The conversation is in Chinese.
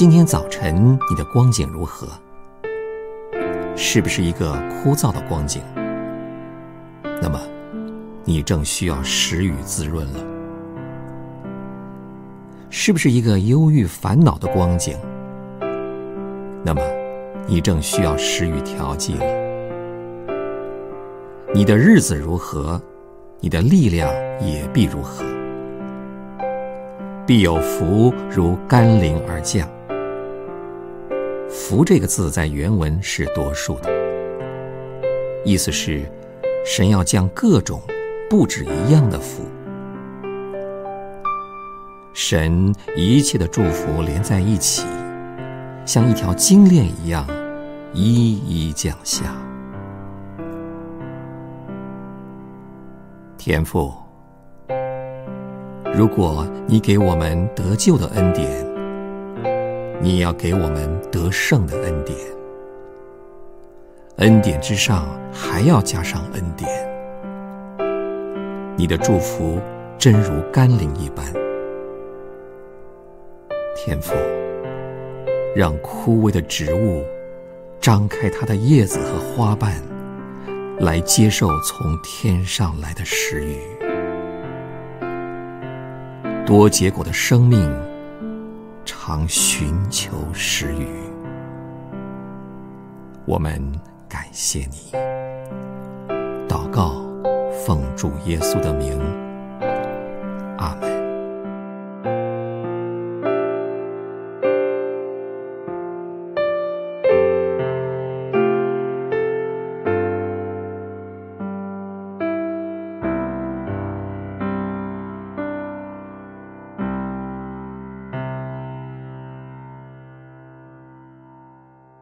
今天早晨你的光景如何？是不是一个枯燥的光景？那么，你正需要时雨滋润了。是不是一个忧郁烦恼的光景？那么，你正需要时雨调剂了。你的日子如何，你的力量也必如何。必有福如甘霖而降。福这个字在原文是多数的，意思是神要将各种不止一样的福。神一切的祝福连在一起，像一条金链一样，一一降下。天父，如果你给我们得救的恩典，你要给我们得胜的恩典。恩典之上还要加上恩典。你的祝福真如甘霖一般。天父，让枯萎的植物张开它的叶子和花瓣，来接受从天上来的食雨。多结果的生命常寻求食雨。我们感谢你。祷告，奉主耶稣的名，阿门。